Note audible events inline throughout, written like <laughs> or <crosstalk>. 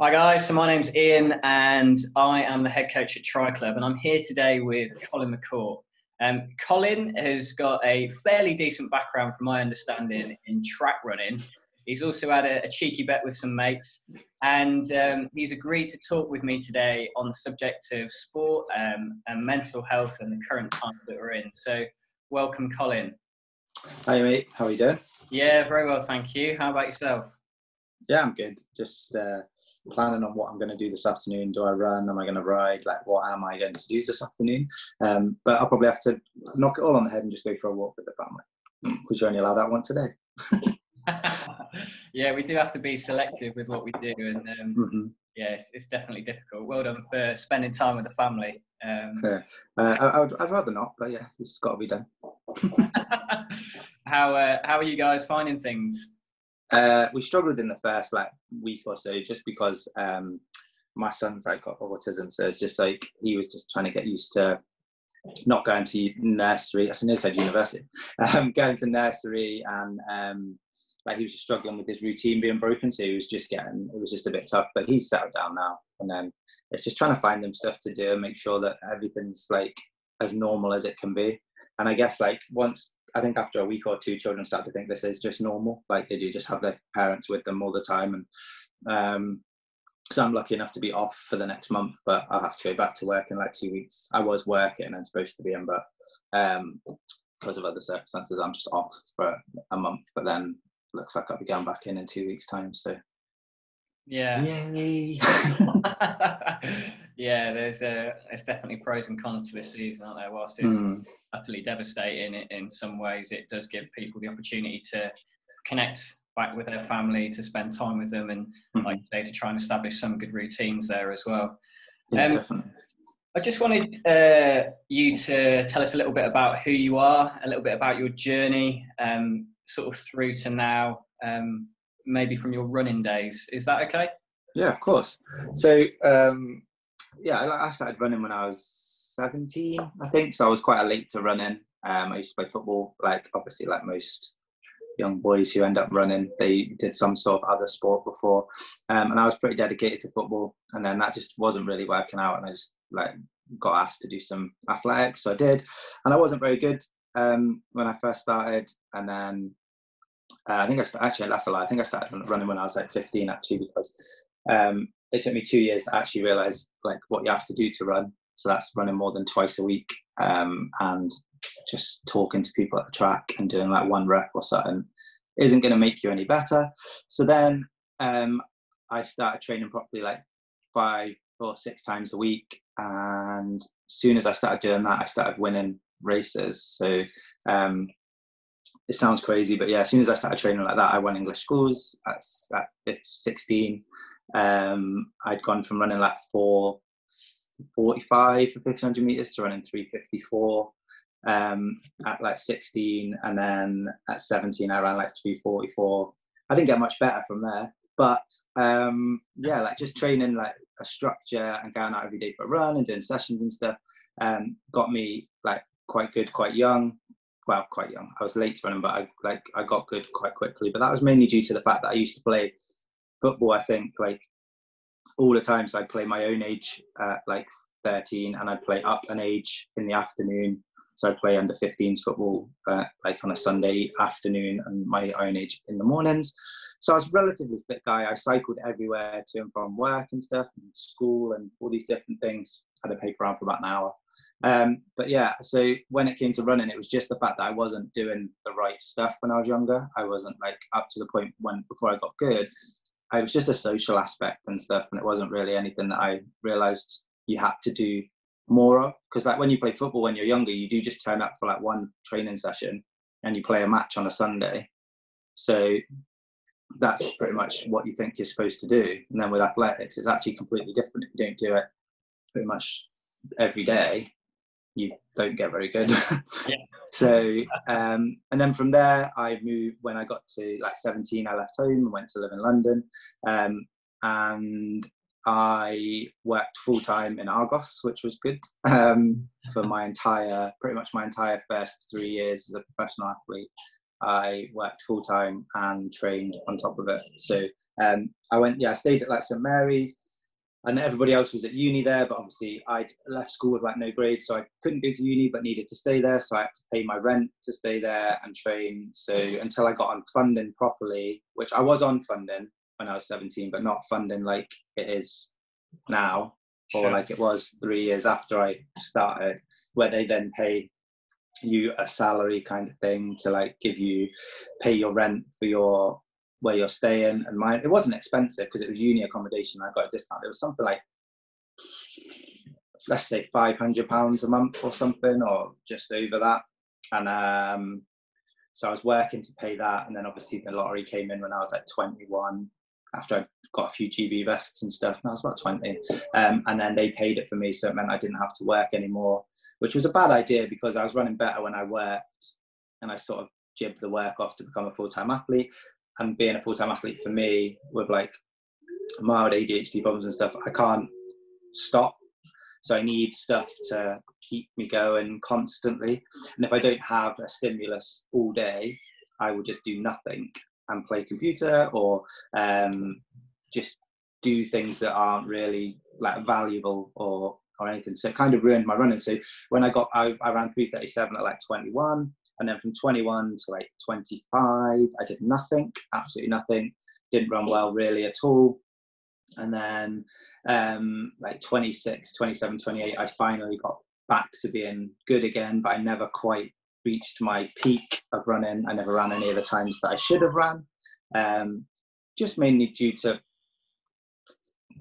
Hi guys, so my name's Ian and I am the head coach at Tri Club and I'm here today with Colin McCourt. Um, Colin has got a fairly decent background from my understanding in track running. He's also had a, a cheeky bet with some mates and um, he's agreed to talk with me today on the subject of sport um, and mental health and the current times that we're in. So welcome Colin. Hi mate, how are you doing? Yeah, very well, thank you. How about yourself? Yeah, I'm good. Just uh, planning on what I'm going to do this afternoon. Do I run? Am I going to ride? Like, what am I going to do this afternoon? Um, but I'll probably have to knock it all on the head and just go for a walk with the family, which you only allowed that one today. <laughs> yeah, we do have to be selective with what we do, and um, mm-hmm. yeah, it's, it's, definitely difficult. Well done for spending time with the family. Um, yeah. uh, I, would, I'd rather not, but yeah, it's got to be done. <laughs> how uh, how are you guys finding things? Uh, we struggled in the first like week or so just because um, my son's like got autism, so it's just like he was just trying to get used to not going to nursery. I nearly said university. <laughs> Um, going to nursery and um, like he was just struggling with his routine being broken, so he was just getting it was just a bit tough. But he's settled down now, and then it's just trying to find them stuff to do and make sure that everything's like as normal as it can be. And I guess like once I think after a week or two, children start to think this is just normal. Like they do just have their parents with them all the time. And um, so I'm lucky enough to be off for the next month, but I'll have to go back to work in like two weeks. I was working and supposed to be in, but um, because of other circumstances, I'm just off for a month. But then looks like I'll be going back in in two weeks' time. So yeah. Yay. <laughs> <laughs> yeah, there's a there's definitely pros and cons to this season, aren't there? Whilst it's mm. utterly devastating in some ways, it does give people the opportunity to connect back with their family, to spend time with them, and mm. like say, to try and establish some good routines there as well. Yeah, um, definitely. I just wanted uh, you to tell us a little bit about who you are, a little bit about your journey, um, sort of through to now. Um, maybe from your running days. Is that okay? Yeah, of course. So, um, yeah, I started running when I was 17, I think. So I was quite a late to running. Um, I used to play football, like obviously, like most young boys who end up running, they did some sort of other sport before. Um, and I was pretty dedicated to football. And then that just wasn't really working out. And I just like got asked to do some athletics. So I did. And I wasn't very good um, when I first started. And then uh, I think I st- actually that's a lie. I think I started running when I was like 15 actually because um, it took me two years to actually realize like what you have to do to run. So that's running more than twice a week um, and just talking to people at the track and doing like one rep or something isn't going to make you any better. So then um, I started training properly like five or six times a week. And as soon as I started doing that, I started winning races. So um, it sounds crazy, but yeah, as soon as I started training like that, I won English schools at, at 16. Um, I'd gone from running like 445 for 1500 meters to running 354 um, at like 16. And then at 17, I ran like 344. I didn't get much better from there. But um, yeah, like just training like a structure and going out every day for a run and doing sessions and stuff um, got me like quite good quite young well, quite young. I was late to running, but I like I got good quite quickly. But that was mainly due to the fact that I used to play football. I think like all the time. So I'd play my own age at like 13, and I'd play up an age in the afternoon. So I'd play under 15s football uh, like on a Sunday afternoon, and my own age in the mornings. So I was a relatively fit guy. I cycled everywhere to and from work and stuff, and school, and all these different things. I had a paper round for about an hour. Um, but yeah, so when it came to running, it was just the fact that I wasn't doing the right stuff when I was younger. I wasn't like up to the point when before I got good. I was just a social aspect and stuff, and it wasn't really anything that I realized you had to do more of. Because like when you play football when you're younger, you do just turn up for like one training session and you play a match on a Sunday. So that's pretty much what you think you're supposed to do. And then with athletics, it's actually completely different if you don't do it pretty much every day you don't get very good. <laughs> yeah. so, um, and then from there, I moved when I got to like 17, I left home and went to live in London. Um, and I worked full time in Argos, which was good um, for my entire, pretty much my entire first three years as a professional athlete. I worked full time and trained on top of it. So um, I went, yeah, I stayed at like St Mary's, and everybody else was at uni there. But obviously, i'd left school with like no grades, so I couldn't go to uni, but needed to stay there. So I had to pay my rent to stay there and train. So until I got on funding properly, which I was on funding when I was 17, but not funding like it is now or like it was three years after I started, where they then pay you a salary kind of thing to like give you pay your rent for your where you're staying and mine it wasn't expensive because it was uni accommodation i got a discount it was something like let's say 500 pounds a month or something or just over that and um so i was working to pay that and then obviously the lottery came in when i was like 21 after I got a few GB vests and stuff. And I was about 20. Um, and then they paid it for me. So it meant I didn't have to work anymore, which was a bad idea because I was running better when I worked and I sort of jibbed the work off to become a full time athlete. And being a full time athlete for me with like mild ADHD problems and stuff, I can't stop. So I need stuff to keep me going constantly. And if I don't have a stimulus all day, I will just do nothing and play computer or um, just do things that aren't really like valuable or or anything. So it kind of ruined my running. So when I got I, I ran 337 at like 21 and then from 21 to like 25 I did nothing, absolutely nothing. Didn't run well really at all. And then um, like 26, 27, 28 I finally got back to being good again, but I never quite reached my peak of running. I never ran any of the times that I should have ran, um, just mainly due to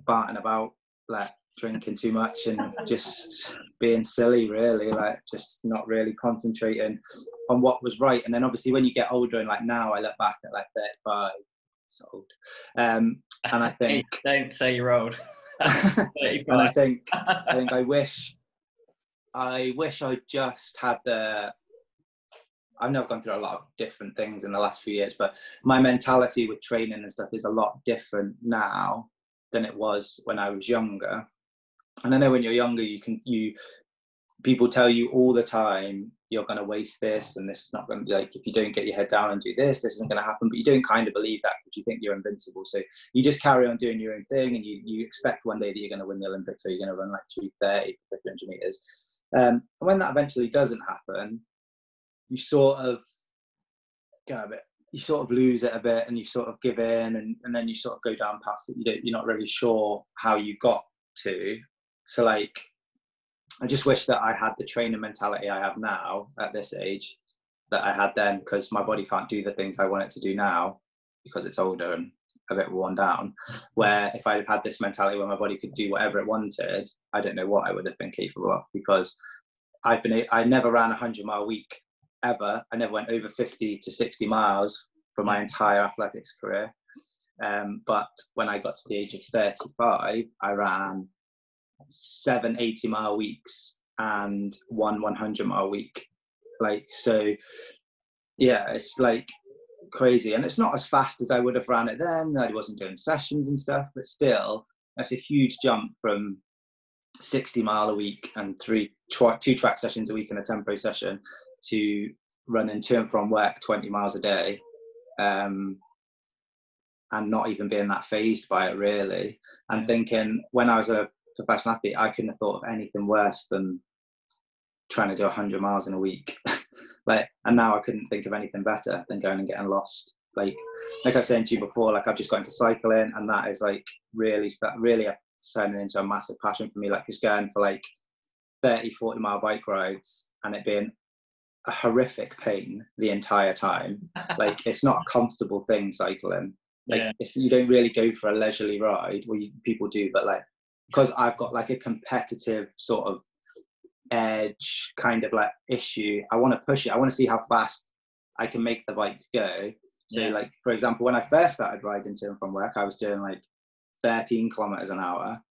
farting about, like drinking too much and just being silly, really, like just not really concentrating on what was right. And then obviously when you get older, and like now I look back at like 35, it's old, um, and I <laughs> think don't say you're old. <laughs> and I think I think I wish I wish I just had the I've never gone through a lot of different things in the last few years, but my mentality with training and stuff is a lot different now than it was when I was younger. And I know when you're younger, you can you people tell you all the time you're going to waste this and this is not going to be like if you don't get your head down and do this this isn't going to happen. But you don't kind of believe that because you think you're invincible. So you just carry on doing your own thing and you, you expect one day that you're going to win the olympics or you're going to run like 230 for 500 meters. Um, and when that eventually doesn't happen you sort of go a bit you sort of lose it a bit and you sort of give in and, and then you sort of go down past it you don't you're not really sure how you got to so like i just wish that i had the training mentality i have now at this age that i had then because my body can't do the things i want it to do now because it's older and a bit worn down where if I'd had this mentality where my body could do whatever it wanted i don't know what i would have been capable of because i've been i never ran a 100 mile week ever. I never went over 50 to 60 miles for my entire athletics career. Um, but when I got to the age of 35, I ran seven 80 mile weeks and one 100 mile week. Like, so yeah, it's like crazy. And it's not as fast as I would have ran it then. I wasn't doing sessions and stuff, but still, that's a huge jump from 60 mile a week and three two track sessions a week and a tempo session to running to and from work 20 miles a day um, and not even being that phased by it really and thinking when i was a professional athlete i couldn't have thought of anything worse than trying to do 100 miles in a week <laughs> like and now i couldn't think of anything better than going and getting lost like like i was saying to you before like i've just got into cycling and that is like really start really turning into a massive passion for me like just going for like 30 40 mile bike rides and it being a horrific pain the entire time. <laughs> like it's not a comfortable thing cycling. Like yeah. you don't really go for a leisurely ride. Well, you, people do, but like because I've got like a competitive sort of edge kind of like issue. I want to push it. I want to see how fast I can make the bike go. So yeah. like for example, when I first started riding to and from work, I was doing like 13 kilometers an hour.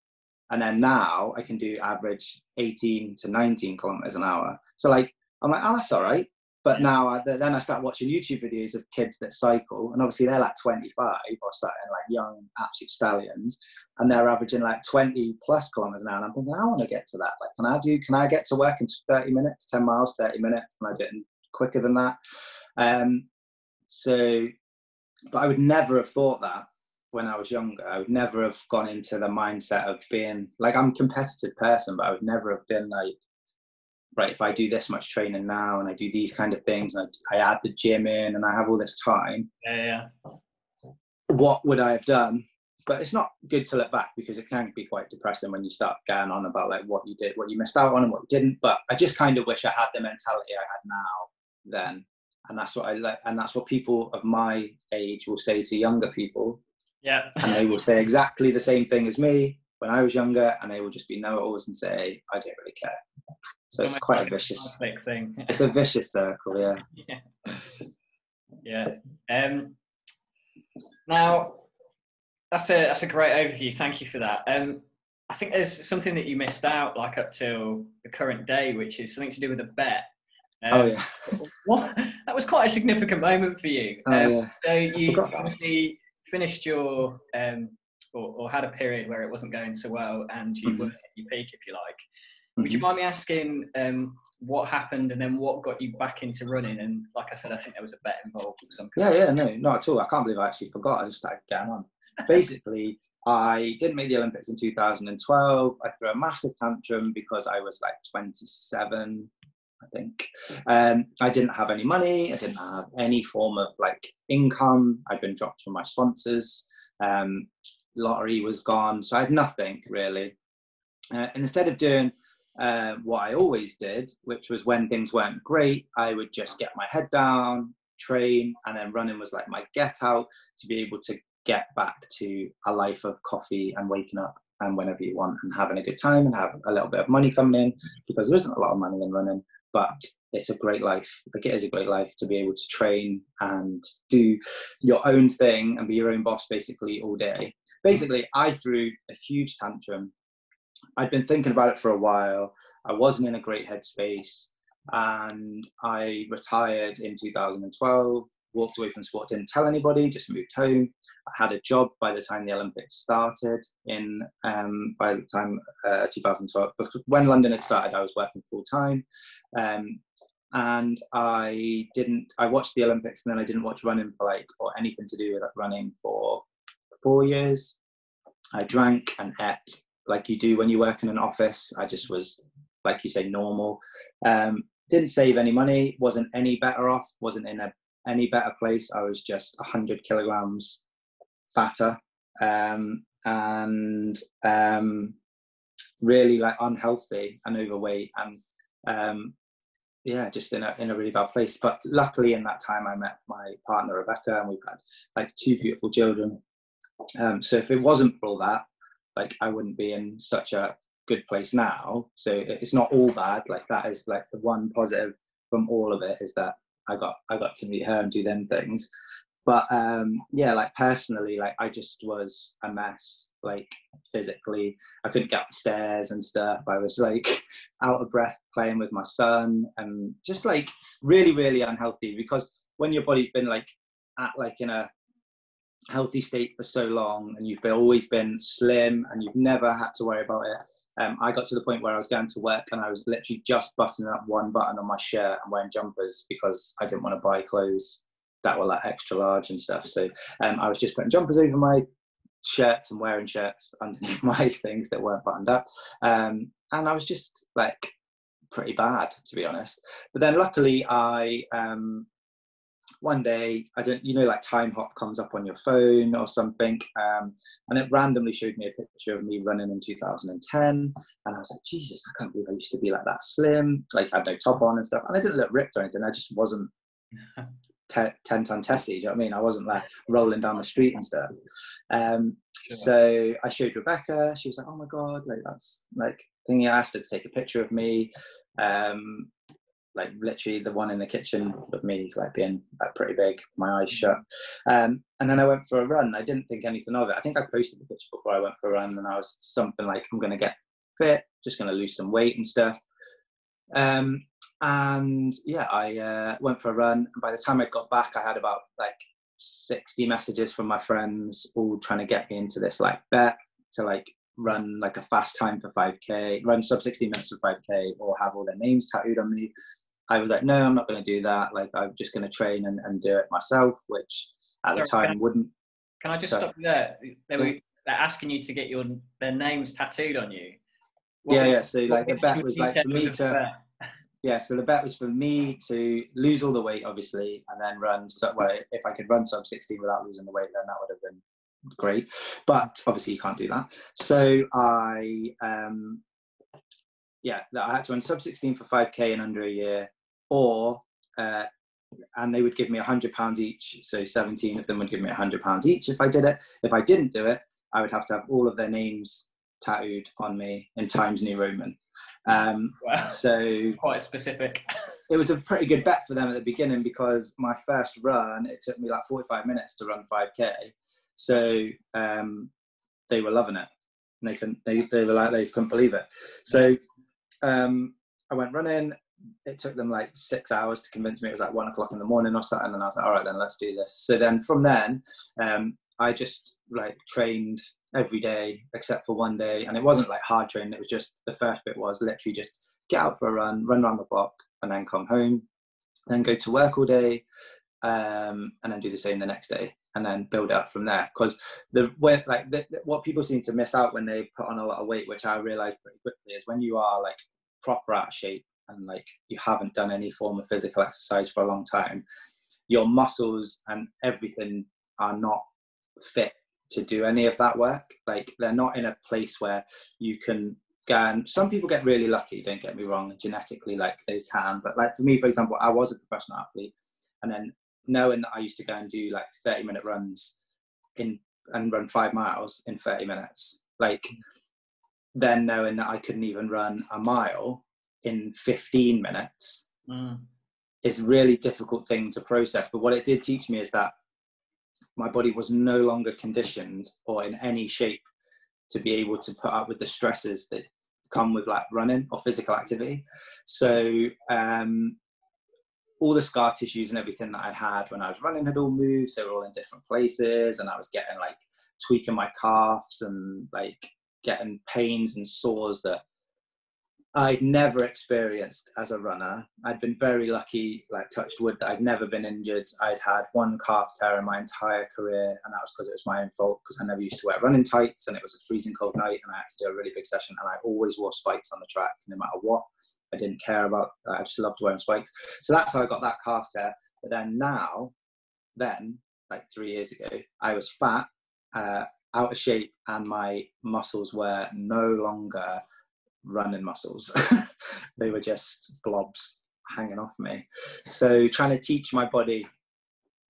And then now I can do average 18 to 19 kilometers an hour. So like I'm like, oh, that's all right. But now I, then I start watching YouTube videos of kids that cycle, and obviously they're like 25 or something, like young absolute stallions, and they're averaging like 20 plus kilometers an hour. And I'm thinking, I want to get to that. Like, can I do? Can I get to work in 30 minutes, 10 miles, 30 minutes? Can I do it quicker than that? Um, so, but I would never have thought that when I was younger. I would never have gone into the mindset of being like I'm a competitive person, but I would never have been like, right, if I do this much training now and I do these kind of things and I, I add the gym in and I have all this time, yeah, yeah. what would I have done? But it's not good to look back because it can be quite depressing when you start going on about like what you did, what you missed out on, and what you didn't. But I just kind of wish I had the mentality I had now then, and that's what I like, and that's what people of my age will say to younger people yeah. and they will say exactly the same thing as me when I was younger, and they will just be know-it-alls and say, "I don't really care." So it's, it's quite a vicious thing. <laughs> it's a vicious circle, yeah. yeah. Yeah. Um, now, that's a that's a great overview. Thank you for that. Um, I think there's something that you missed out, like up till the current day, which is something to do with a bet. Um, oh yeah. <laughs> What, that was quite a significant moment for you. Oh, um, yeah. So you obviously finished your um, or, or, had a period where it wasn't going so well and you mm-hmm. were at your peak, if you like. Mm-hmm. Would you mm-hmm. mind me asking um, what happened and then what got you back into running? And like I said, I think there was a bet involved. or something. yeah, yeah, no, not at all. I can't believe I actually forgot. I just started getting on. Basically, <laughs> I didn't make the Olympics in 2012. I threw a massive tantrum because I was like 27, I think. Um, I didn't have any money. I didn't have any form of like income. I'd been dropped from my sponsors. Um, lottery was gone, so I had nothing really. Uh, and instead of doing uh, what I always did, which was when things weren't great, I would just get my head down, train, and then running was like my get out to be able to get back to a life of coffee and waking up and whenever you want and having a good time and have a little bit of money coming in because there isn't a lot of money in running but it's a great life. Like it is a great life to be able to train and do your own thing and be your own boss basically all day. Basically, I threw a huge tantrum. I'd been thinking about it for a while. I wasn't in a great headspace and I retired in 2012 walked away from sport, didn't tell anybody, just moved home. I had a job by the time the Olympics started in um, by the time uh, 2012. When London had started, I was working full time. Um, and I didn't. I watched the Olympics, and then I didn't watch running for like or anything to do with running for four years. I drank and ate like you do when you work in an office. I just was, like you say, normal. Um, didn't save any money. Wasn't any better off. Wasn't in a any better place. I was just 100 kilograms fatter um, and um, really like unhealthy and overweight and um, yeah, just in a in a really bad place. But luckily, in that time, I met my partner Rebecca, and we've had like two beautiful children. Um, so if it wasn't for all that, like I wouldn't be in such a good place now. So it's not all bad. Like that is like the one positive from all of it is that I got I got to meet her and do them things. But um, yeah, like personally, like I just was a mess. Like physically, I couldn't get up the stairs and stuff. I was like <laughs> out of breath playing with my son, and just like really, really unhealthy. Because when your body's been like at like in a healthy state for so long and you've always been slim and you've never had to worry about it um, I got to the point where I was going to work and I was literally just buttoning up one button on my shirt and wearing jumpers because I didn't want to buy clothes that were like extra large and stuff. So um, I was just putting jumpers over my shirts and wearing shirts underneath <laughs> my things that weren't buttoned up. Um, and I was just like pretty bad, to be honest. But then luckily, I um, one day I don't you know like Timehop comes up on your phone or something um, and it randomly showed me a picture of me running in 2010 and I was like Jesus I can't believe I used to be like that slim like I had no top on and stuff and I didn't look ripped or anything I just wasn't <laughs> 10 ton Tessie, you know what I mean? I wasn't like <laughs> rolling down the street and stuff. Um, sure. So I showed Rebecca. She was like, "Oh my god, like that's like." Thinking I asked her to take a picture of me. Um, like literally the one in the kitchen of me like being like pretty big, my eyes shut. Um, and then I went for a run. I didn't think anything of it. I think I posted the picture before I went for a run, and I was something like, I'm going to get fit, just going to lose some weight and stuff. Um, and yeah, I uh, went for a run. And by the time I got back, I had about like 60 messages from my friends, all trying to get me into this like bet to like run like a fast time for 5k, run sub 60 minutes for 5k, or have all their names tattooed on me. I was like, no, I'm not going to do that. Like, I'm just going to train and, and do it myself, which at the time wouldn't. Can I just stop you there? They were they're asking you to get your their names tattooed on you. What yeah, yeah. So like the bet was like for me to. <laughs> Yeah, so the bet was for me to lose all the weight, obviously, and then run. So, well, if I could run sub 16 without losing the weight, then that would have been great. But obviously, you can't do that. So I, um, yeah, I had to run sub 16 for 5k in under a year, or uh, and they would give me a hundred pounds each. So 17 of them would give me a hundred pounds each if I did it. If I didn't do it, I would have to have all of their names tattooed on me in Times New Roman. Um, wow. So quite specific. it was a pretty good bet for them at the beginning because my first run it took me like 45 minutes to run 5k. So um, they were loving it. And they couldn't. They, they were like they couldn't believe it. So um, I went running it took them like six hours to convince me. It was like one o'clock in the morning or something and i was like all right then let's do this. So then from then um, i just like trained every day except for one day and it wasn't like hard training. It was just the first bit was literally just get out for a run run around the block and then come home then go to work all day um, and then do the same the next day and then build up from there. Because the when like the, what people seem to miss out when they put on a lot of weight which i realized pretty quickly is when you are like proper out of shape and like you haven't done any form of physical exercise for a long time, your muscles and everything are not fit to do any of that work. Like they're not in a place where you can go and some people get really lucky, don't get me wrong, genetically like they can. But like for me, for example, I was a professional athlete and then knowing that I used to go and do like 30 minute runs in and run five miles in 30 minutes, like then knowing that I couldn't even run a mile in 15 minutes mm. is really difficult thing to process. But what it did teach me is that my body was no longer conditioned or in any shape to be able to put up with the stresses that come with like running or physical activity. So um, all the scar tissues and everything that I had when I was running had all moved. So they were all in different places, and I was getting like tweaking my calves and like getting pains and sores that I'd never experienced as a runner. I'd been very lucky, like touched wood, that I'd never been injured. I'd had one calf tear in my entire career, and that was because it was my own fault because I never used to wear running tights and it was a freezing cold night and I had to do a really big session and I always wore spikes on the track no matter what. I didn't care about, I just loved wearing spikes. So that's how I got that calf tear. But then now, then, like three years ago, I was fat, uh, out of shape, and my muscles were no longer running muscles. <laughs> they were just blobs hanging off me. So trying to teach my body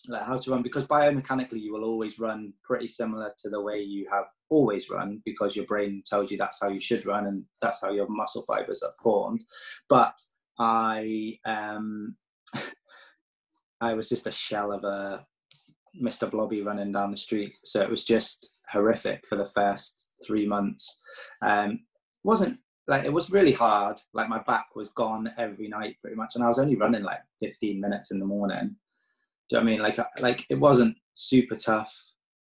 like how to run because biomechanically you will always run pretty similar to the way you have always run because your brain tells you that's how you should run and that's how your muscle fibers are formed. But I um <laughs> I was just a shell of a Mr. Blobby running down the street. So it was just horrific for the first three months. Um, wasn't like it was really hard. Like my back was gone every night pretty much, and I was only running like 15 minutes in the morning. Do you know what I mean? Like like it wasn't super tough,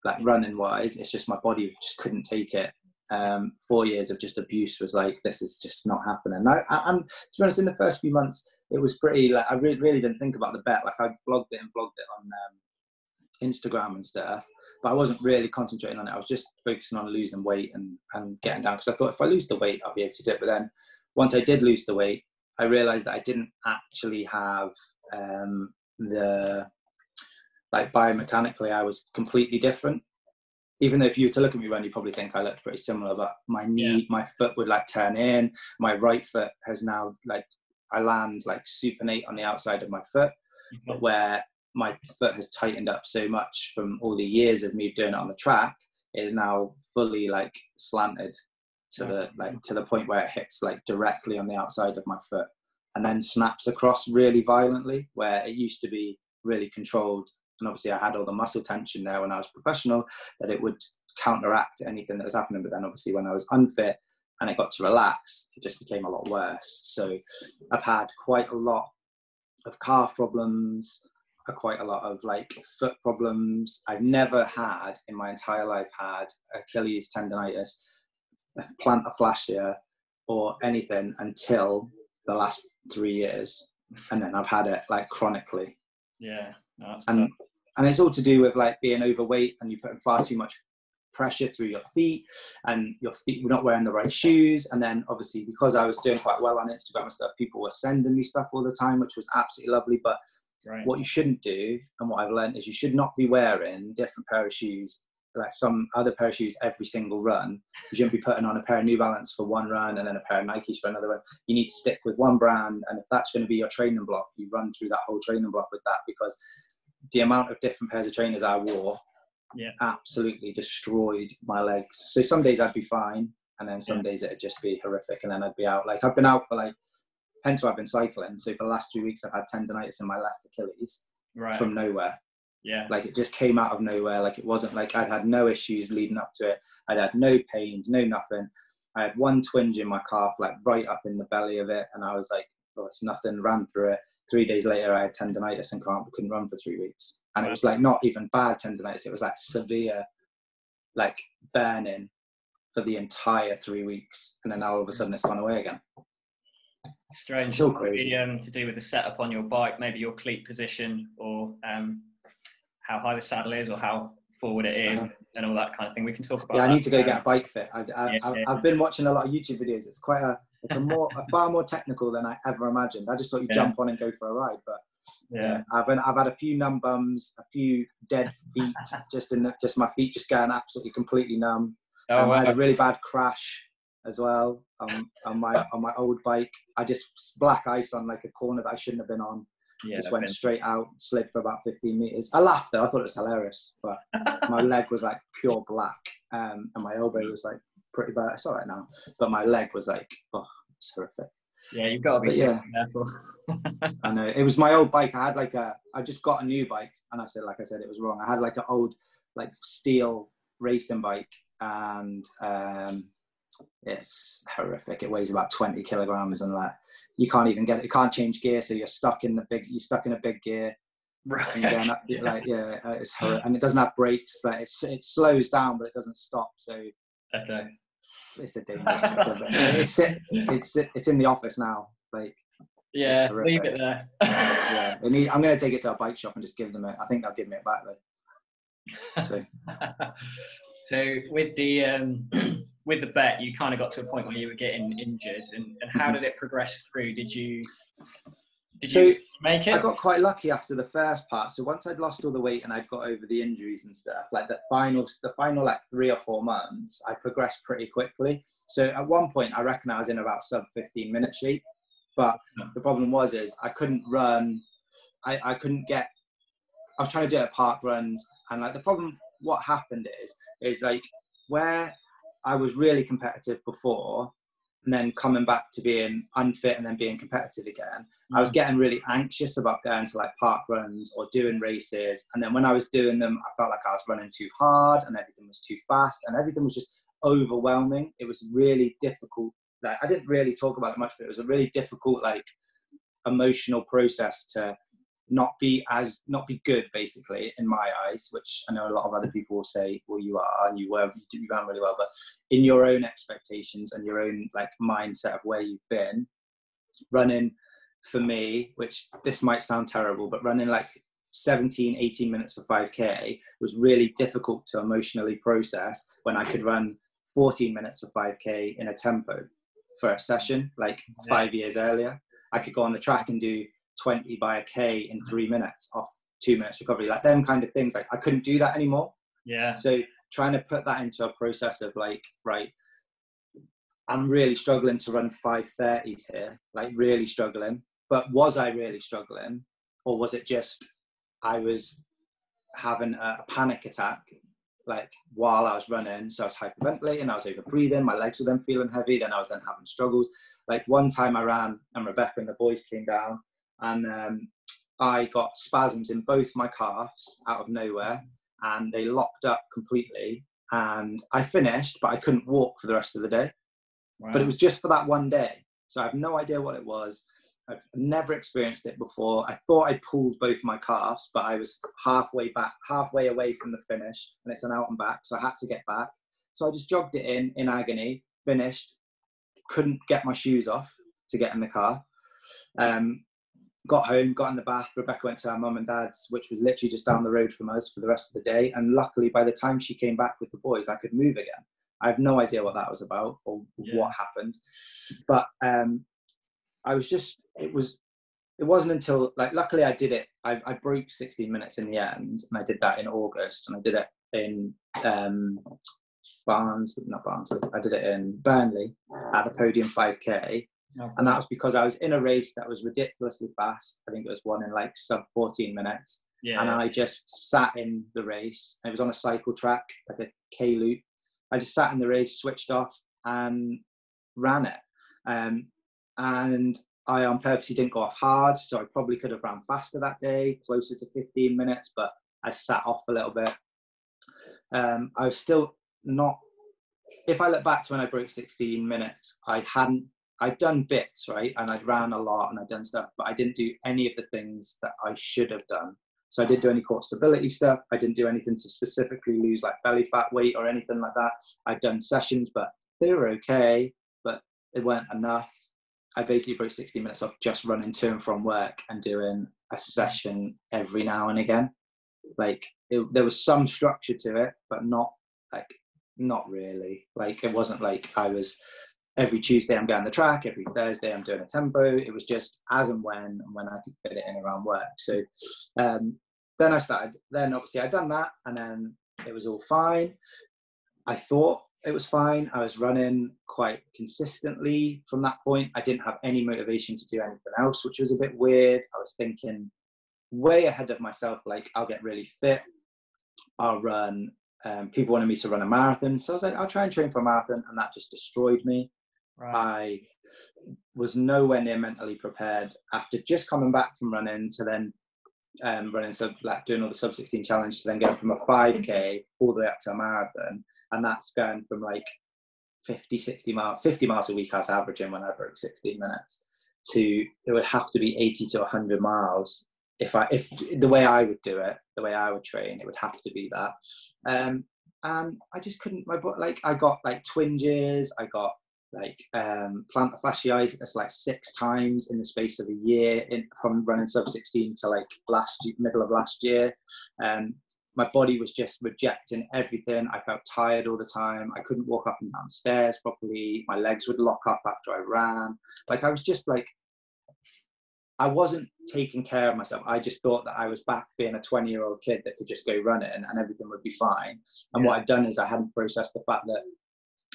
like running wise. It's just my body just couldn't take it. Um, four years of just abuse was like this is just not happening. I, I, and to be honest, in the first few months, it was pretty like I really, really didn't think about the bet. Like I blogged it and blogged it on um, Instagram and stuff but I wasn't really concentrating on it. I was just focusing on losing weight and, and getting down because I thought if I lose the weight, I'll be able to do it. But then once I did lose the weight, I realized that I didn't actually have um, the like biomechanically, I was completely different. Even though if you were to look at me run, you probably think I looked pretty similar, but my knee, yeah. my foot would like turn in. My right foot has now like I land like supinate on the outside of my foot, mm-hmm. but where my foot has tightened up so much from all the years of me doing it on the track it is now fully like slanted to the like to the point where it hits like directly on the outside of my foot and then snaps across really violently where it used to be really controlled. And obviously i had all the muscle tension there when i was professional that it would counteract anything that was happening. But then obviously when i was unfit and it got to relax it just became a lot worse. So i've had quite a lot of calf problems quite a lot of like foot problems. I've never had in my entire life had Achilles tendonitis, plantar fascia, or anything until the last three years. and then I've had it like chronically. Yeah, no, and tough. and it's all to do with like being overweight and you putting far too much pressure through your feet and your feet were not wearing the right shoes and then obviously because i was doing quite well on instagram and stuff people were sending me stuff all the time which was absolutely lovely but right. what you shouldn't do and what i've learned is you should not be wearing different pair of shoes like some other pair of shoes every single run you shouldn't be putting on a pair of new balance for one run and then a pair of nikes for another run you need to stick with one brand and if that's going to be your training block you run through that whole training block with that because the amount of different pairs of trainers i wore yeah. absolutely destroyed my legs. So some days I'd be fine, and then some yeah. days it'd just be horrific, and then I'd be out. Like I've been out for like, hence why I've been cycling. So for the last three weeks, I've had tendonitis in my left Achilles right. from nowhere. Yeah. Like it just came out of nowhere. Like it wasn't like I'd had no issues leading up to it. I'd had no pains, no nothing. I had one twinge in my calf, like right up in the belly of it, and I was like, "Oh, it's nothing." Ran through it. Three days later, I had tendonitis and can't couldn't run for three weeks and it was like not even bad tendonitis it was like severe like burning for the entire three weeks and then all of a sudden it's gone away again strange so crazy. um, to do with the setup on your bike maybe your cleat position or um, how high the saddle is or how forward it is uh-huh. and all that kind of thing we can talk about yeah i need to go get a bike fit I, I, yeah, yeah. I've been watching a lot of youtube videos it's quite a it's a more a far more technical than i ever imagined i just thought you yeah. jump on and go for a ride but yeah, I've been, I've had a few numb bums, a few dead feet, <laughs> just in the, just my feet just going absolutely completely numb. Oh, um, wow. I had a really bad crash as well um, on my on my old bike. I just black ice on like a corner that I shouldn't have been on. Yeah, just went been... straight out, slid for about 15 meters. I laughed though. I thought it was hilarious, but my <laughs> leg was like pure black, um, and my elbow was like pretty bad. It's all right now, but my leg was like, oh, it's horrific. Yeah, you've got to be yeah. careful. <laughs> I know it was my old bike. I had like a, I just got a new bike, and I said, like I said, it was wrong. I had like an old, like steel racing bike, and um, it's horrific. It weighs about twenty kilograms, and like you can't even get it. You can't change gear, so you're stuck in the big. You're stuck in a big gear. Right. And up, <laughs> like yeah, it's horrific. and it doesn't have brakes. Like it's, it slows down, but it doesn't stop. So okay it's a dangerous. it's, it's it's in the office now. Like yeah, leave it there. yeah, need, I'm going to take it to a bike shop and just give them it. I think they'll give me it back though. So, <laughs> so with the um, <clears throat> with the bet, you kind of got to a point where you were getting injured, and, and how mm-hmm. did it progress through? Did you did so you make it? I got quite lucky after the first part. So once I'd lost all the weight and I'd got over the injuries and stuff, like the final, the final like three or four months, I progressed pretty quickly. So at one point, I reckon I was in about sub 15 minute shape. But the problem was is I couldn't run. I, I couldn't get. I was trying to do it at park runs, and like the problem, what happened is, is like where I was really competitive before, and then coming back to being unfit and then being competitive again, mm. I was mm. getting really anxious about going to like park runs or doing races. And then when I was doing them, I felt like I was running too hard and everything was too fast and everything was just overwhelming. It was really difficult. Like I didn't really talk about it much, but it was a really difficult, like emotional process to not be as not be good basically in my eyes which i know a lot of other people will say well you are and you were you ran really well. But in your own expectations and your own like mindset of where you've been running for me which this might sound terrible but running like 17 18 minutes for 5k was really difficult to emotionally process when i could run 14 minutes for 5k in a tempo for a session like five years earlier. I could go on the track and do 20 by a K in three minutes off two minutes recovery, like them kind of things. Like I couldn't do that anymore. Yeah. So trying to put that into a process of like, right, I'm really struggling to run 530s here, like really struggling. But was I really struggling? Or was it just I was having a panic attack like while I was running. So I was hyperventilating, I was over breathing, my legs were then feeling heavy, then I was then having struggles. Like one time I ran and Rebecca and the boys came down and um, I got spasms in both my calves out of nowhere, and they locked up completely. And I finished, but I couldn't walk for the rest of the day. Wow. But it was just for that one day, so I have no idea what it was. I've never experienced it before. I thought I pulled both my calves, but I was halfway back, halfway away from the finish, and it's an out and back, so I had to get back. So I just jogged it in in agony, finished, couldn't get my shoes off to get in the car. Um, got home, got in the bath. Rebecca went to our mum and dad's, which was literally just down the road from us for the rest of the day. And luckily, by the time she came back with the boys, I could move again. I have no idea what that was about or yeah. what happened, but um, I was just it was it wasn't until like luckily I did it. I, I broke 16 minutes in the end, and I did that in August, and I did it in um, Barnes, not Barnes. I did it in Burnley at the Podium 5K, Okay. And that was because I was in a race that was ridiculously fast. I think it was one in like sub 14 minutes. Yeah. And I just sat in the race. It was on a cycle track, like a K loop. I just sat in the race, switched off, and ran it. Um, and I on purpose didn't go off hard, so I probably could have ran faster that day, closer to 15 minutes, but I sat off a little bit. Um, I was still not. If I look back to when I broke 16 minutes, I hadn't I'd done bits, right? And I'd ran a lot and I'd done stuff, but I didn't do any of the things that I should have done. So I didn't do any core stability stuff. I didn't do anything to specifically lose like belly fat weight or anything like that. I'd done sessions, but they were okay, but it weren't enough. I basically broke 60 minutes off just running to and from work and doing a session every now and again. Like it, there was some structure to it, but not like not really. Like it wasn't like I was every Tuesday I'm going the track, every Thursday I'm doing a tempo. It was just as and when and when I could fit it in around work. So um, then I started. Then obviously I'd done that, and then it was all fine. I thought it was fine. I was running quite consistently from that point. I didn't have any motivation to do anything else, which was a bit weird. I was thinking way ahead of myself. Like I'll get really fit. I'll run um, people wanted me to run a marathon. So I was like, I'll try and train for a marathon. And that just destroyed me. Right. I was nowhere near mentally prepared after just coming back from running to then um, running sub like doing all the sub 16 challenge to then going from a 5k all the way up to a marathon. And that's going from like 50 60 miles 50 miles a week I was averaging when I broke 16 minutes to it would have to be 80 to 100 miles if I if the way I would do it the way I would train it would have to be that. Um, and I just couldn't my like I got like twinges I got like um, plantar fasciitis like six times in the space of a year in, from running sub 16 to like last middle of last year. Um, my body was just rejecting everything. I felt tired all the time. I couldn't walk up and down stairs properly. My legs would lock up after i ran. Like i was just like i wasn't taking care of myself. I just thought that i was back being a 20 year old kid that could just go running and everything would be fine. And yeah. what i'd done is i hadn't processed the fact that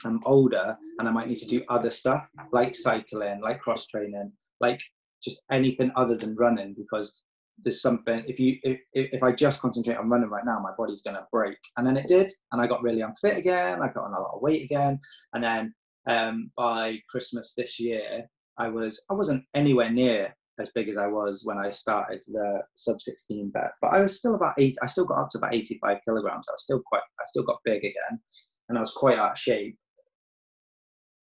I'm older and I might need to do other stuff like cycling, like cross training, like just anything other than running because there's something if you if, if I just concentrate on running right now, my body's gonna break. And then it did, and I got really unfit again. I got on a lot of weight again, and then um, by Christmas this year, I was I wasn't anywhere near as big as I was when I started the sub 16 bet, but I was still about eight. I still got up to about 85 kilograms. I was still quite. I still got big again, and I was quite out of shape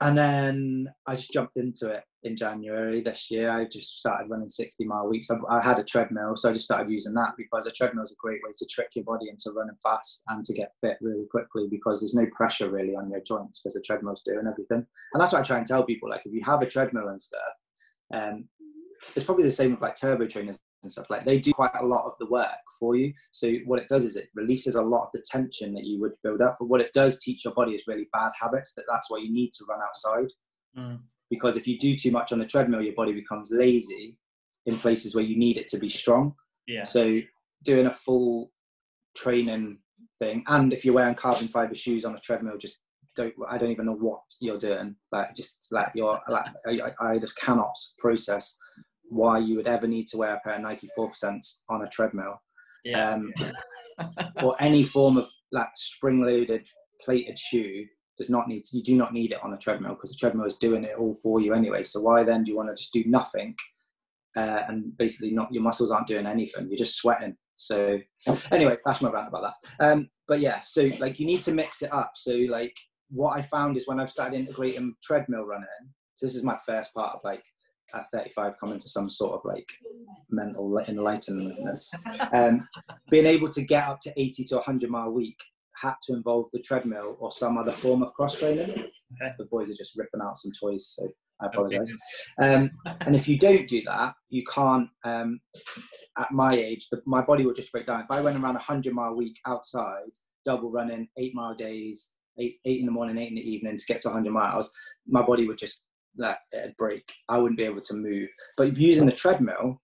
and then I just jumped into it in January this year. I just started running 60 mile weeks. I, I, had a treadmill, so I just started using that because a treadmill is a great way to trick your body into running fast and to get fit really quickly because there's no pressure really on your joints because the treadmill's doing everything. And that's what I try and tell people. Like if you have a treadmill and stuff, um, it's probably the same with like turbo trainers and stuff like they do quite a lot of the work for you so what it does is it releases a lot of the tension that you would build up but what it does teach your body is really bad habits that that's why you need to run outside mm. because if you do too much on the treadmill your body becomes lazy in places where you need it to be strong yeah so doing a full training thing and if you're wearing carbon fiber shoes on a treadmill just don't I don't even know what you're doing. Like just like you're like I, I just cannot process why you would ever need to wear a pair of Nike 4% on a treadmill. Yeah. Um, <laughs> or any form of like spring loaded plated shoe does not need to, you do not need it on a treadmill because the treadmill is doing it all for you anyway. So why then do you want to just do nothing uh, and basically not your muscles aren't doing anything? You're just sweating. So anyway, that's my rant about that. Um, but yeah, so like you need to mix it up. So like what I found is when I've started integrating treadmill running. So this is my first part of like at 35 come to some sort of like mental enlightenment. Um, being able to get up to 80 to 100 mile a week had to involve the treadmill or some other form of cross training. Okay. The boys are just ripping out some toys, so I apologize. Um, and if you don't do that, you can't. Um, at my age, the, my body will just break down. If I went around hundred mile a week outside, double running, eight mile days, eight eight in the morning, eight in the evening to get to 100 miles, my body would just let it'd break. I wouldn't be able to move. But using the treadmill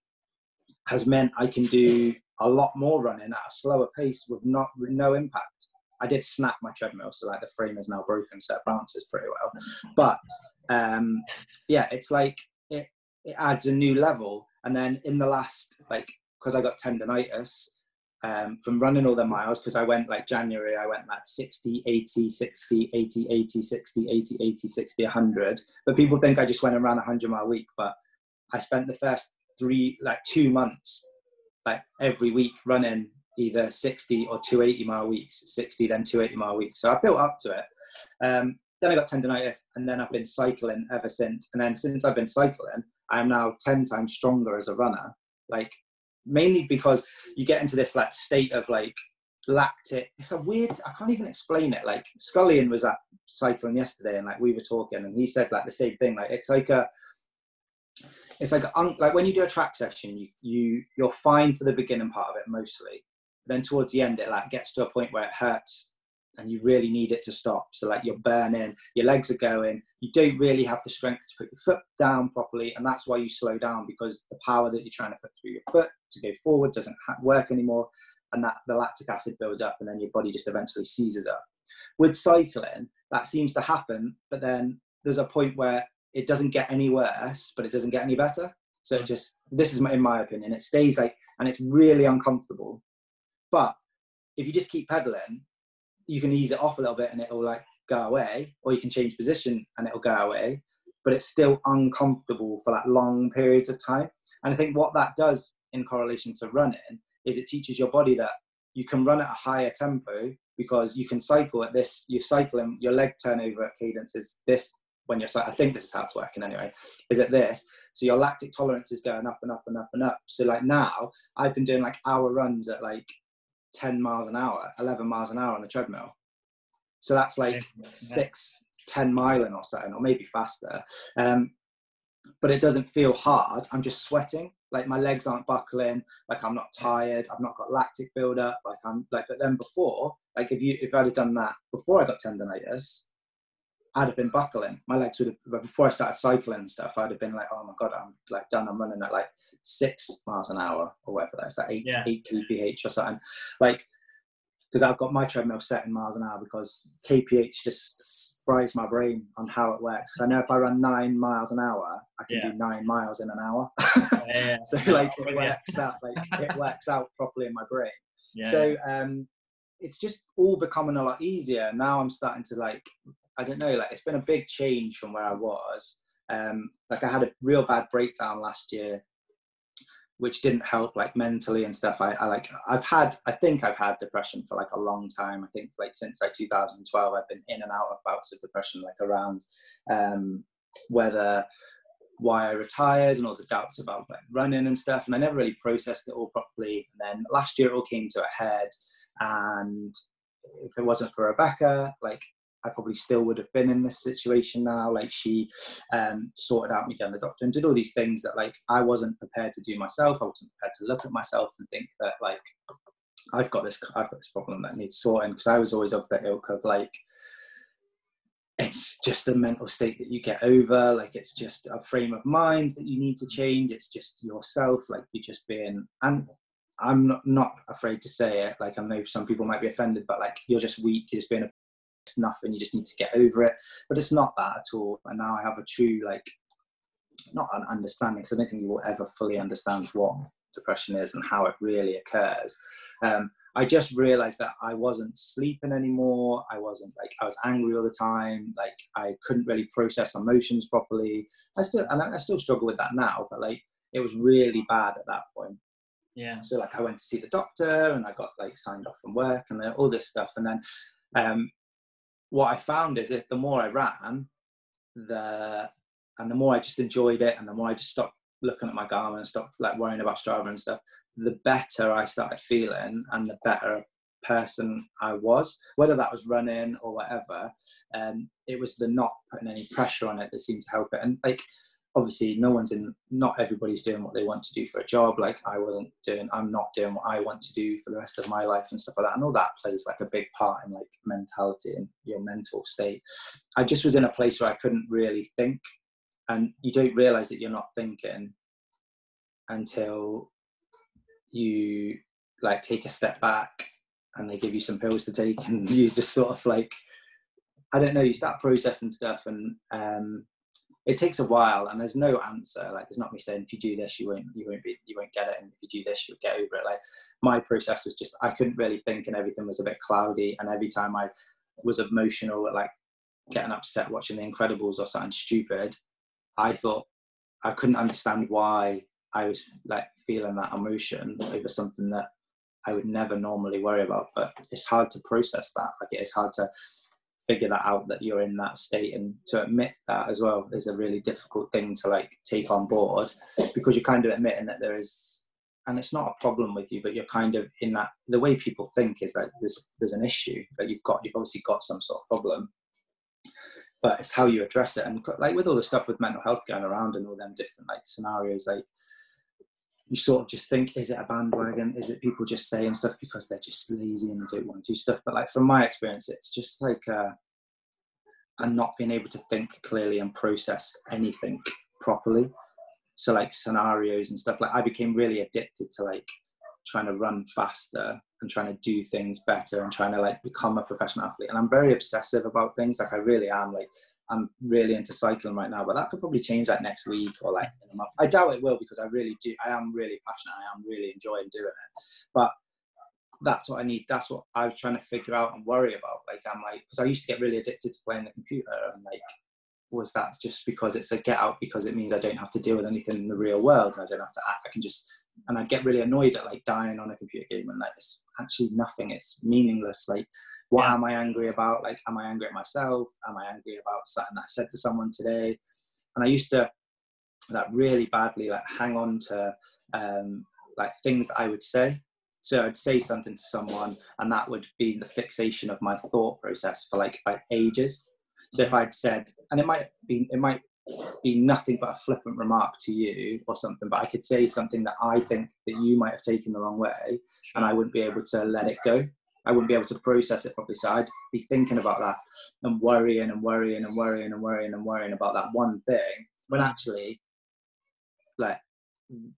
has meant I can do a lot more running at a slower pace with not with no impact. I did snap my treadmill, so like the frame is now broken, so it bounces pretty well. But um, yeah, it's like it it adds a new level. And then in the last like because I got tendonitis um, from running all the miles because I went like January, I went like 60, 80, 60, 80, 80, 60, 80, 80, 60, 100. But people think I just went around 100 mile a week. But I spent the first three, like two months, like every week running either 60 or 280 mile weeks, 60, then 280 mile weeks. So I built up to it. Um, then I got tendonitis and then I've been cycling ever since. And then since I've been cycling, I'm now 10 times stronger as a runner. Like mainly because you get into this like state of like lactic. It's a weird. I can't even explain it. Like Scullion was at cycling yesterday, and like we were talking, and he said like the same thing. Like it's like a. It's like un, like when you do a track section, you you you're fine for the beginning part of it mostly. But Then towards the end, it like gets to a point where it hurts and you really need it to stop. So like you're burning, your legs are going, you don't really have the strength to put your foot down properly, and that's why you slow down because the power that you're trying to put through your foot to go forward doesn't work anymore, and that the lactic acid builds up, and then your body just eventually seizes up. With cycling, that seems to happen, but then there's a point where it doesn't get any worse, but it doesn't get any better. So it hmm. just this is my, in my opinion, it stays like, and it's really uncomfortable. But if you just keep pedaling, you can ease it off a little bit and it'll like go away, or you can change position and it'll go away, but it's still uncomfortable for that long periods of time. And I think what that does in correlation to running is it teaches your body that you can run at a higher tempo because you can cycle at this, you're cycling, your leg turnover at cadence is this when you're I think this is how it's working anyway, is at this. So your lactic tolerance is going up and up and up and up. So like now I've been doing like hour runs at like 10 miles an hour, 11 miles an hour on the treadmill. So that's like yeah. six, 10 miling or something, or maybe faster. Um, but it doesn't feel hard. I'm just sweating. Like my legs aren't buckling. Like I'm not tired. I've not got lactic buildup. Like I'm like, but then before, like if you, if I'd have done that before I got tendonitis, I'd have been buckling. My legs would have, before I started cycling and stuff, I'd have been like, oh my God, I'm like done. I'm running at like six miles an hour or whatever that's that eight, yeah. eight kph or something. Like, because I've got my treadmill set in miles an hour because kph just fries my brain on how it works. I know if I run nine miles an hour, I can yeah. do nine miles in an hour. yeah, <laughs> so like it works out, <laughs> like it works out properly in my brain. So um, it's just all becoming a lot easier. Now I'm starting to like I don't know, like it's been a big change from where I was. Um, like I had a real bad breakdown last year, which didn't help like mentally and stuff. I, I like I've had I think I've had depression for like a long time. I think like since like 2012 I've been in and out of bouts of depression, like around um, whether why I retired and all the doubts about like running and stuff. And I never really processed it all properly. And then last year it all came to a head. And if it wasn't for Rebecca, like I probably still would have been in this situation now. Like she um, sorted out me going to the doctor and did all these things that like I wasn't prepared to do myself. I wasn't prepared to look at myself and think that like I've got this I've got this problem that needs sorting because I was always of the ilk of like it's just a mental state that you get over. Like it's just a frame of mind that you need to change. It's just yourself. Like you're just being and i'm not, not afraid to say it. Like i know some people might be offended but like you're just weak. You're just being a it's nothing you just need to get over it. But it's not that at all. And now i have a true like not an understanding because i don't think you will ever fully understand what depression is and how it really occurs. Um, i just realized that i wasn't sleeping anymore. I wasn't like i was angry all the time. Like i couldn't really process emotions properly. I still and i still struggle with that now but like it was really bad at that point. Yeah. So like i went to see the doctor and i got like signed off from work and all this stuff. And then um, what I found is that the more I ran, the and the more I just enjoyed it, and the more I just stopped looking at my Garmin and stopped like worrying about Strava and stuff, the better I started feeling, and the better person I was, whether that was running or whatever. Um, it was the not putting any pressure on it that seemed to help it. And like, obviously, no one's in, not everybody's doing what they want to do for a job. Like, I wasn't doing, I'm not doing what I want to do for the rest of my life and stuff like that. And all that plays like a big part in like mentality and your mental state. I just was in a place where I couldn't really think. And you don't realize that you're not thinking until you like take a step back and they give you some pills to take <laughs> and you just sort of like i don't know you start processing stuff and um it takes a while and there's no answer like there's not me saying if you do this you won't you won't be you won't get it and if you do this you'll get over it like my process was just i couldn't really think and everything was a bit cloudy and every time i was emotional like getting upset watching the incredibles or something stupid i thought i couldn't understand why i was like feeling that emotion over something that I would never normally worry about. But it's hard to process that. Like it's hard to figure that out that you're in that state and to admit that as well is a really difficult thing to like take on board because you're kind of admitting that there is and it's not a problem with you but you're kind of in that the way people think is that there's there's an issue that you've got you've obviously got some sort of problem. But it's how you address it. And like with all the stuff with mental health going around and all them different like scenarios like you sort of just think, is it a bandwagon? Is it people just saying stuff because they're just lazy and they don't want to do stuff? But like from my experience, it's just like uh, and not being able to think clearly and process anything properly. So like scenarios and stuff. Like I became really addicted to like trying to run faster and trying to do things better and trying to like become a professional athlete. And I'm very obsessive about things. Like I really am. Like I'm really into cycling right now, but that could probably change like next week or like in a month. I doubt it will because I really do. I am really passionate. I am really enjoying doing it. But that's what I need. That's what I was trying to figure out and worry about. Like I'm like because I used to get really addicted to playing the computer and like was that just because it's a get out because it means I don't have to deal with anything in the real world I don't have to act. I can just and I'd get really annoyed at like dying on a computer game and like it's actually nothing. It's meaningless. Like what yeah. am I angry about? Like, am I angry at myself? Am I angry about something I said to someone today? And I used to like really badly like hang on to um, like things that I would say. So I'd say something to someone, and that would be the fixation of my thought process for like like ages. So if I'd said, and it might be it might be nothing but a flippant remark to you or something, but I could say something that I think that you might have taken the wrong way, and I wouldn't be able to let it go. I wouldn't be able to process it properly. So I'd be thinking about that and worrying and worrying and worrying and worrying and worrying about that one thing when actually, like,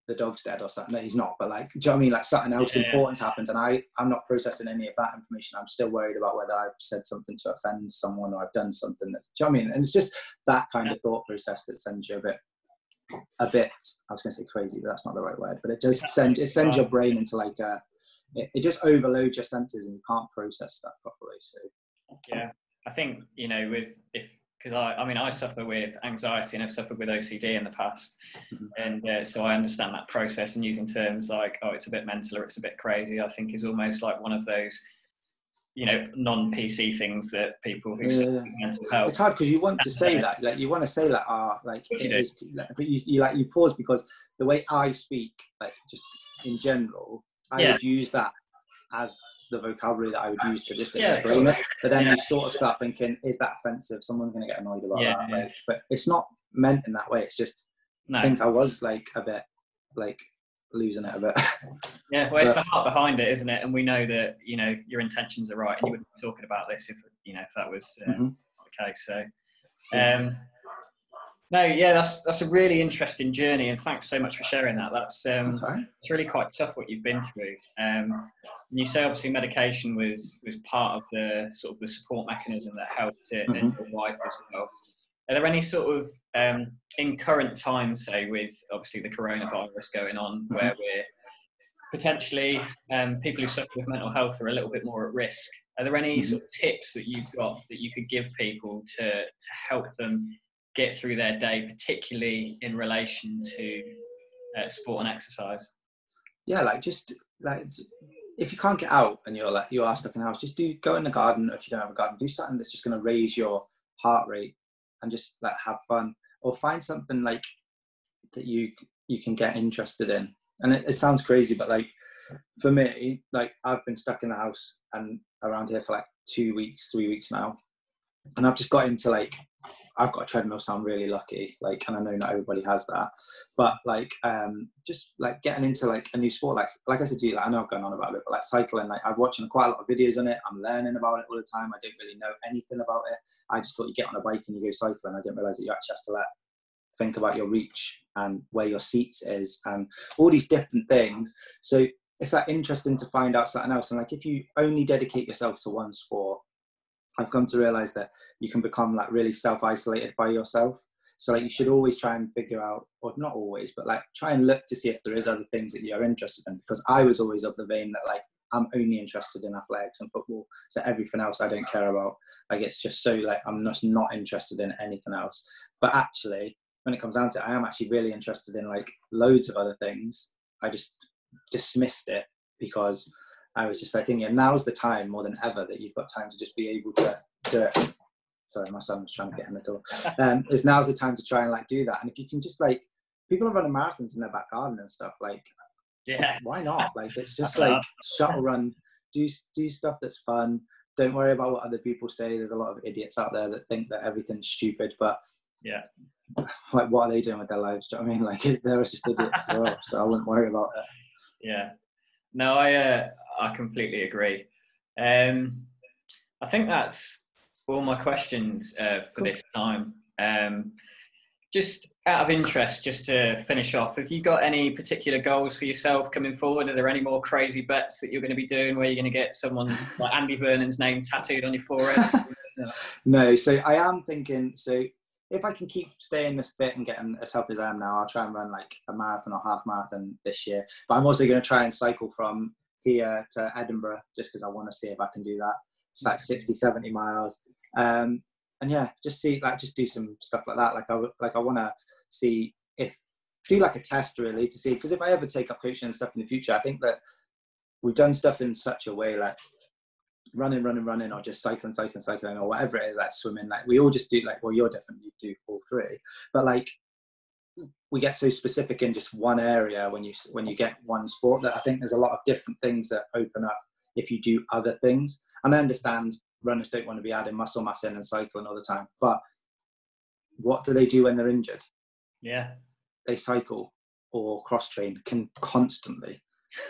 the dog's dead or something. No, He's not, but like, do you know what I mean? Like something else yeah. important happened, and I I'm not processing any of that information. I'm still worried about whether I've said something to offend someone or I've done something that. Do you know what I mean? And it's just that kind of thought process that sends you a bit, a bit. I was going to say crazy, but that's not the right word. But it just sends it sends your brain into like a it, it just overloads your senses and you can't process that properly. So yeah, I think you know with if because I, I mean, I suffer with anxiety and I've suffered with OCD in the past. Mm-hmm. And uh, so I understand that process and using terms like, oh, it's a bit mental or it's a bit crazy, I think is almost like one of those, you know, non PC things that people who yeah. mental health. It's hard because you want to say that, like you want to say that, ah, like, it is, but you, you like, you pause because the way I speak, like just in general, I yeah. would use that as the vocabulary that I would use to just explain yeah. it. But then yeah. you sort of start thinking, is that offensive? Someone's going to get annoyed about that. Like, but it's not meant in that way. It's just, no. I think I was like a bit like losing it a bit. <laughs> Yeah, well, it's but, the heart behind it, isn't it? And we know that you know your intentions are right, and you wouldn't be talking about this if you know if that was uh, mm-hmm. the case. So, um, no, yeah, that's that's a really interesting journey, and thanks so much for sharing that. That's um, okay. it's really quite tough what you've been through. Um, you say obviously medication was was part of the sort of the support mechanism that helped it mm-hmm. and your wife as well. Are there any sort of um, in current times, say with obviously the coronavirus going on, mm-hmm. where we're potentially um, people who suffer with mental health are a little bit more at risk? Are there any mm-hmm. sort of tips that you've got that you could give people to to help them get through their day, particularly in relation to uh, sport and exercise? Yeah, like just like if you can't get out and you're like you are stuck in the house, just do go in the garden. If you don't have a garden, do something that's just going to raise your heart rate and just like have fun, or find something like that you you can get interested in. And it, it sounds crazy, but like for me, like I've been stuck in the house and around here for like two weeks, three weeks now, and I've just got into like I've got a treadmill, so I'm really lucky. Like, and I know not everybody has that, but like, um, just like getting into like a new sport, like like I said to you, like, I know I'm going on about it, but like cycling, like I'm watching quite a lot of videos on it. I'm learning about it all the time. I don't really know anything about it. I just thought you get on a bike and you go cycling. I didn't realize that you actually have to like think about your reach and where your seats is and all these different things. So it's like interesting to find out something else. And like if you only dedicate yourself to one sport I've come to realize that you can become like really self isolated by yourself. So like you should always try and figure out, or not always, but like try and look to see if there is other things that you're interested in. Because I was always of the vein that like I'm only interested in athletics and football. So everything else I don't care about. Like it's just so like I'm just not interested in anything else. But actually, when it comes down to it, I am actually really interested in like loads of other things. I just dismissed it because I was just like thinking, now's the time more than ever that you've got time to just be able to do it. Sorry, my son was trying to get in the door. <laughs> Um, is now's the time to try and like do that. And if you can just like, people are running marathons in their back garden and stuff. Like, yeah, why not? Like, it's <laughs> just like shuttle run, do do stuff that's fun. Don't worry about what other people say. There's a lot of idiots out there that think that everything's stupid, but yeah, <laughs> like what are they doing with their lives? Do you know what I mean? Like, they're just idiots as well. So I wouldn't worry about it. Yeah, no, I uh, I completely agree. Um, I think that's all my questions uh, for cool. this time. Um, just out of interest, just to finish off, have you got any particular goals for yourself coming forward? Are there any more crazy bets that you're going to be doing where you're going to get someone's like Andy Vernon's name tattooed on your forehead? <laughs> no, so I am thinking. So if I can keep staying as fit and getting as healthy as I am now, I'll try and run like a marathon or half marathon this year. But I'm also going to try and cycle from here to Edinburgh just because I want to see if I can do that. It's like 60, 70 miles. Um, and yeah, just see like just do some stuff like that. Like I like I want to see if do like a test really to see because if I ever take up coaching and stuff in the future, I think that we've done stuff in such a way like running, running, running, or just cycling, cycling, cycling, or whatever it is, like swimming. Like we all just do like, well, you're different, you do all three, but like we get so specific in just one area when you when you get one sport that I think there's a lot of different things that open up if you do other things. And I understand runners don't want to be adding muscle mass in and cycling all the time, but what do they do when they're injured? Yeah, they cycle or cross train can constantly,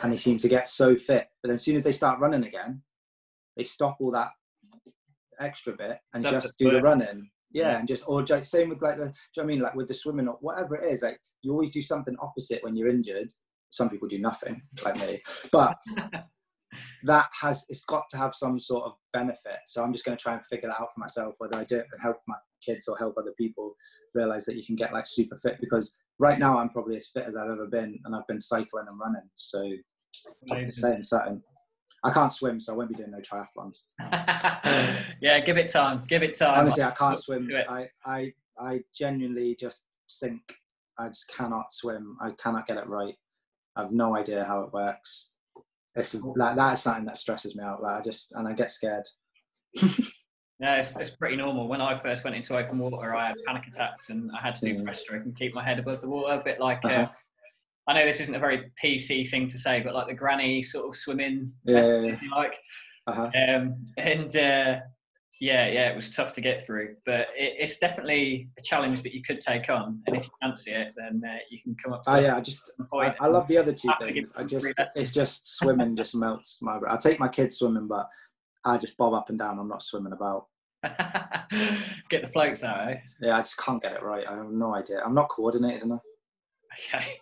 and they seem to get so fit. But then as soon as they start running again, they stop all that extra bit and just do the running. Yeah, yeah, and just or just same with like the. Do you know I mean like with the swimming or whatever it is? Like you always do something opposite when you're injured. Some people do nothing, like me, but <laughs> that has it's got to have some sort of benefit. So I'm just going to try and figure that out for myself, whether I do it and help my kids or help other people realize that you can get like super fit. Because right now I'm probably as fit as I've ever been, and I've been cycling and running. So saying something. I can't swim, so I won't be doing no triathlons. <laughs> yeah, give it time. Give it time. Honestly, I can't swim. I, I, I genuinely just think I just cannot swim. I cannot get it right. I have no idea how it works. It's like that's something that stresses me out. Like I just and I get scared. <laughs> Yeah, it's, it's pretty normal. When I first went into open water, I had panic attacks and I had to do mm. breaststroke and keep my head above the water, a bit like uh-huh. uh, I know this isn't a very PC thing to say, but like the granny sort of swimming, yeah, method, yeah, yeah. like. Uh-huh. Um, and uh, yeah, yeah, it was tough to get through, but it, it's definitely a challenge that you could take on. And if you fancy it, then uh, you can come up. To oh yeah, I just I, I, love the other two things. I just it's just swimming just melts my. Brain. I take my kids swimming, but I just bob up and down. I'm not swimming about. <laughs> get the floats out, eh? Yeah, I just can't get it right. I have no idea. I'm not coordinated enough. Okay.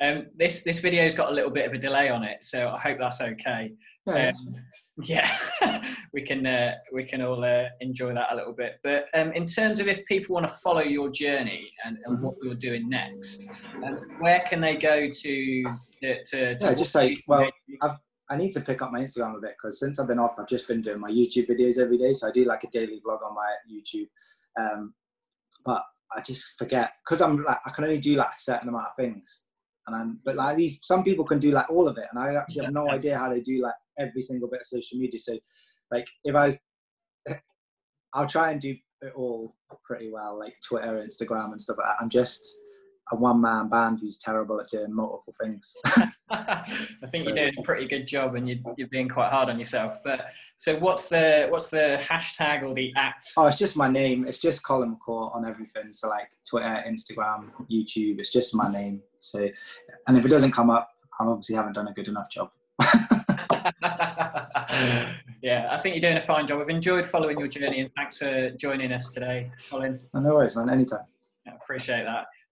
Um, this this video's got a little bit of a delay on it, so I hope that's okay. Yeah, um, yeah. <laughs> we can uh, we can all uh, enjoy that a little bit. But um, in terms of if people want to follow your journey and, and mm-hmm. what you're doing next, um, where can they go to to, to, yeah, just like well, I've, I need to pick up my Instagram a bit because since I've been off, I've just been doing my YouTube videos every day. So I do like a daily vlog on my YouTube, um, but I just forget because I'm like I can only do like a certain amount of things and I'm, but like these, some people can do like all of it, and I actually have no idea how they do like every single bit of social media. So, like, if I was, <laughs> I'll try and do it all pretty well, like Twitter, Instagram, and stuff like that. I'm just, a one man band who's terrible at doing multiple things. <laughs> I think you're doing a pretty good job, and you're, you're being quite hard on yourself. But so, what's the what's the hashtag or the at? Oh, it's just my name. It's just Colin McCourt on everything. So like Twitter, Instagram, YouTube. It's just my name. So, and if it doesn't come up, I obviously haven't done a good enough job. <laughs> yeah, I think you're doing a fine job. I've enjoyed following your journey, and thanks for joining us today, Colin. No worries, man. Anytime. I appreciate that.